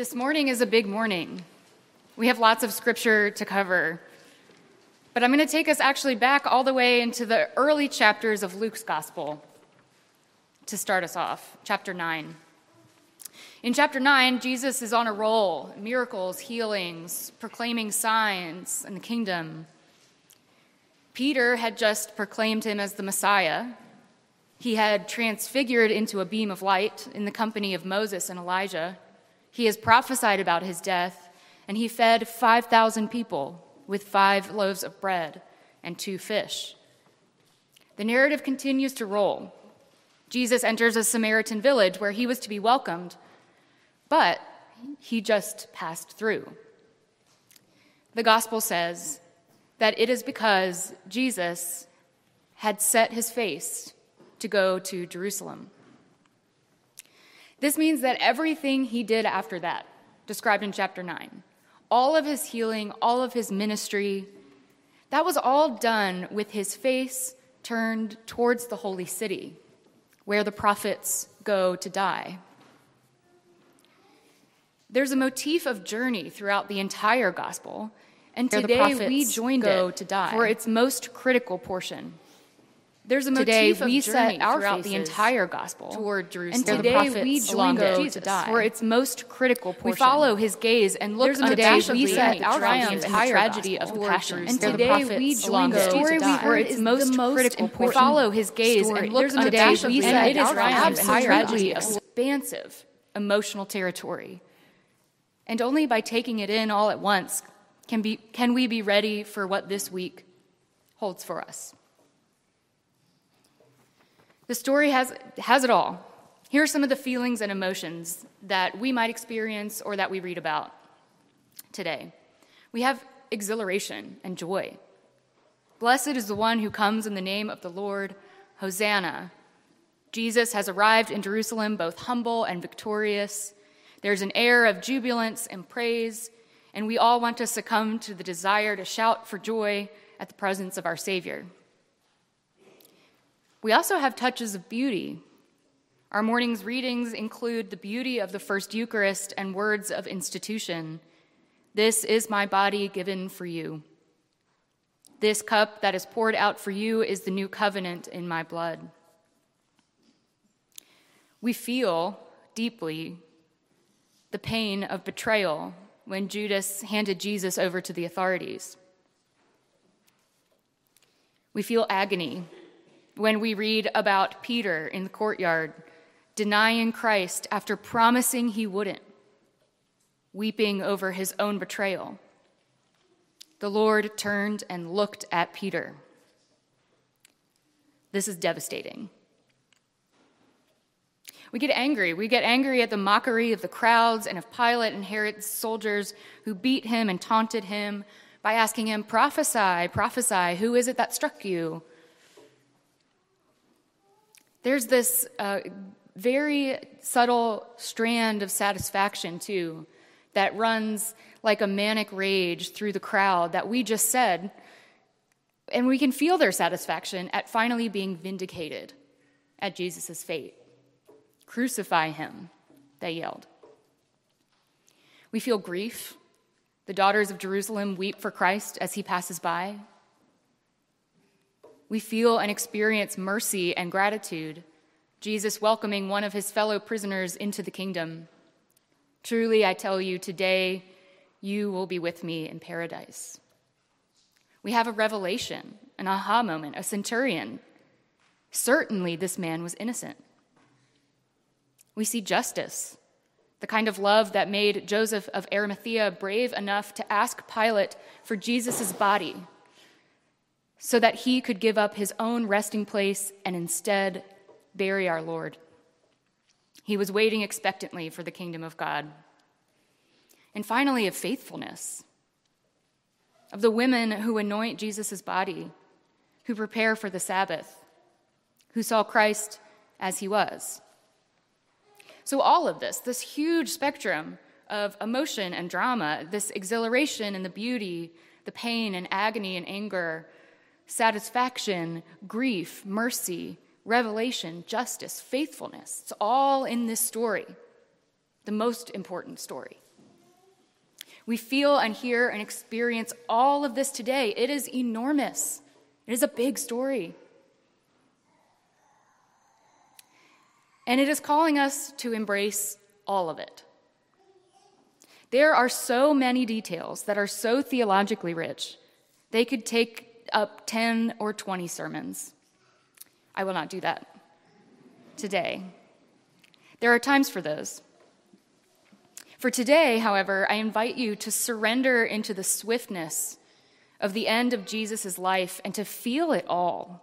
This morning is a big morning. We have lots of scripture to cover. But I'm going to take us actually back all the way into the early chapters of Luke's gospel to start us off, chapter 9. In chapter 9, Jesus is on a roll miracles, healings, proclaiming signs and the kingdom. Peter had just proclaimed him as the Messiah. He had transfigured into a beam of light in the company of Moses and Elijah. He has prophesied about his death, and he fed 5,000 people with five loaves of bread and two fish. The narrative continues to roll. Jesus enters a Samaritan village where he was to be welcomed, but he just passed through. The gospel says that it is because Jesus had set his face to go to Jerusalem. This means that everything he did after that, described in chapter 9, all of his healing, all of his ministry, that was all done with his face turned towards the holy city, where the prophets go to die. There's a motif of journey throughout the entire gospel, and today we joined it to die. for its most critical portion. There's a Today we set our throughout the entire gospel toward Jerusalem. And today we join Jesus to die. for its most critical portion. We follow his gaze and look today we set our triumph and tragedy of the passion. And today we join the story we heard its most critical portion. We follow his gaze and look today we set our triumph and tragedy of expansive emotional territory. And only by taking it in all at once can, be, can we be ready for what this week holds for us. The story has, has it all. Here are some of the feelings and emotions that we might experience or that we read about today. We have exhilaration and joy. Blessed is the one who comes in the name of the Lord. Hosanna. Jesus has arrived in Jerusalem both humble and victorious. There's an air of jubilance and praise, and we all want to succumb to the desire to shout for joy at the presence of our Savior. We also have touches of beauty. Our morning's readings include the beauty of the First Eucharist and words of institution. This is my body given for you. This cup that is poured out for you is the new covenant in my blood. We feel deeply the pain of betrayal when Judas handed Jesus over to the authorities. We feel agony when we read about Peter in the courtyard denying Christ after promising he wouldn't, weeping over his own betrayal. The Lord turned and looked at Peter. This is devastating. We get angry. We get angry at the mockery of the crowds and of Pilate and Herod's soldiers who beat him and taunted him by asking him, Prophesy, prophesy, who is it that struck you? There's this uh, very subtle strand of satisfaction, too, that runs like a manic rage through the crowd that we just said. And we can feel their satisfaction at finally being vindicated at Jesus' fate. Crucify him, they yelled. We feel grief. The daughters of Jerusalem weep for Christ as he passes by. We feel and experience mercy and gratitude, Jesus welcoming one of his fellow prisoners into the kingdom. Truly, I tell you, today you will be with me in paradise. We have a revelation, an aha moment, a centurion. Certainly, this man was innocent. We see justice, the kind of love that made Joseph of Arimathea brave enough to ask Pilate for Jesus' body so that he could give up his own resting place and instead bury our Lord. He was waiting expectantly for the kingdom of God. And finally, of faithfulness, of the women who anoint Jesus' body, who prepare for the Sabbath, who saw Christ as he was. So, all of this, this huge spectrum of emotion and drama, this exhilaration and the beauty, the pain and agony and anger, satisfaction, grief, mercy, revelation, justice, faithfulness. It's all in this story, the most important story We feel and hear and experience all of this today. It is enormous, it is a big story. And it is calling us to embrace all of it. There are so many details that are so theologically rich, they could take up 10 or 20 sermons. I will not do that today. There are times for those. For today, however, I invite you to surrender into the swiftness of the end of Jesus' life and to feel it all.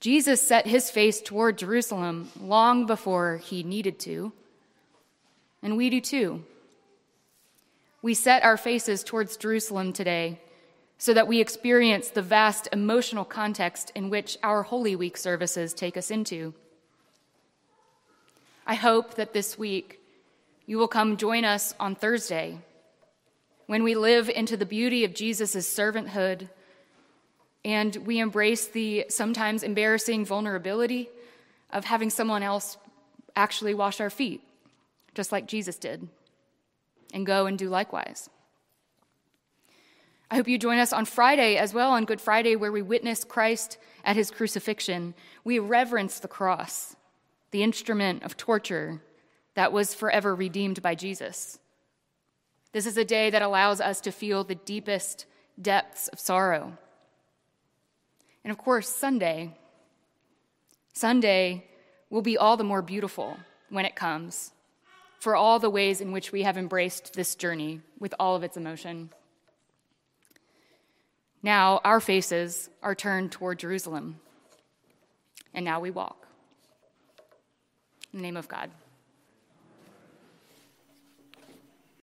Jesus set his face toward Jerusalem long before he needed to, and we do too. We set our faces towards Jerusalem today so that we experience the vast emotional context in which our Holy Week services take us into. I hope that this week you will come join us on Thursday when we live into the beauty of Jesus' servanthood and we embrace the sometimes embarrassing vulnerability of having someone else actually wash our feet, just like Jesus did, and go and do likewise. I hope you join us on Friday as well, on Good Friday, where we witness Christ at his crucifixion. We reverence the cross, the instrument of torture that was forever redeemed by Jesus. This is a day that allows us to feel the deepest depths of sorrow and of course, Sunday. Sunday will be all the more beautiful when it comes for all the ways in which we have embraced this journey with all of its emotion. Now our faces are turned toward Jerusalem, and now we walk. In the name of God.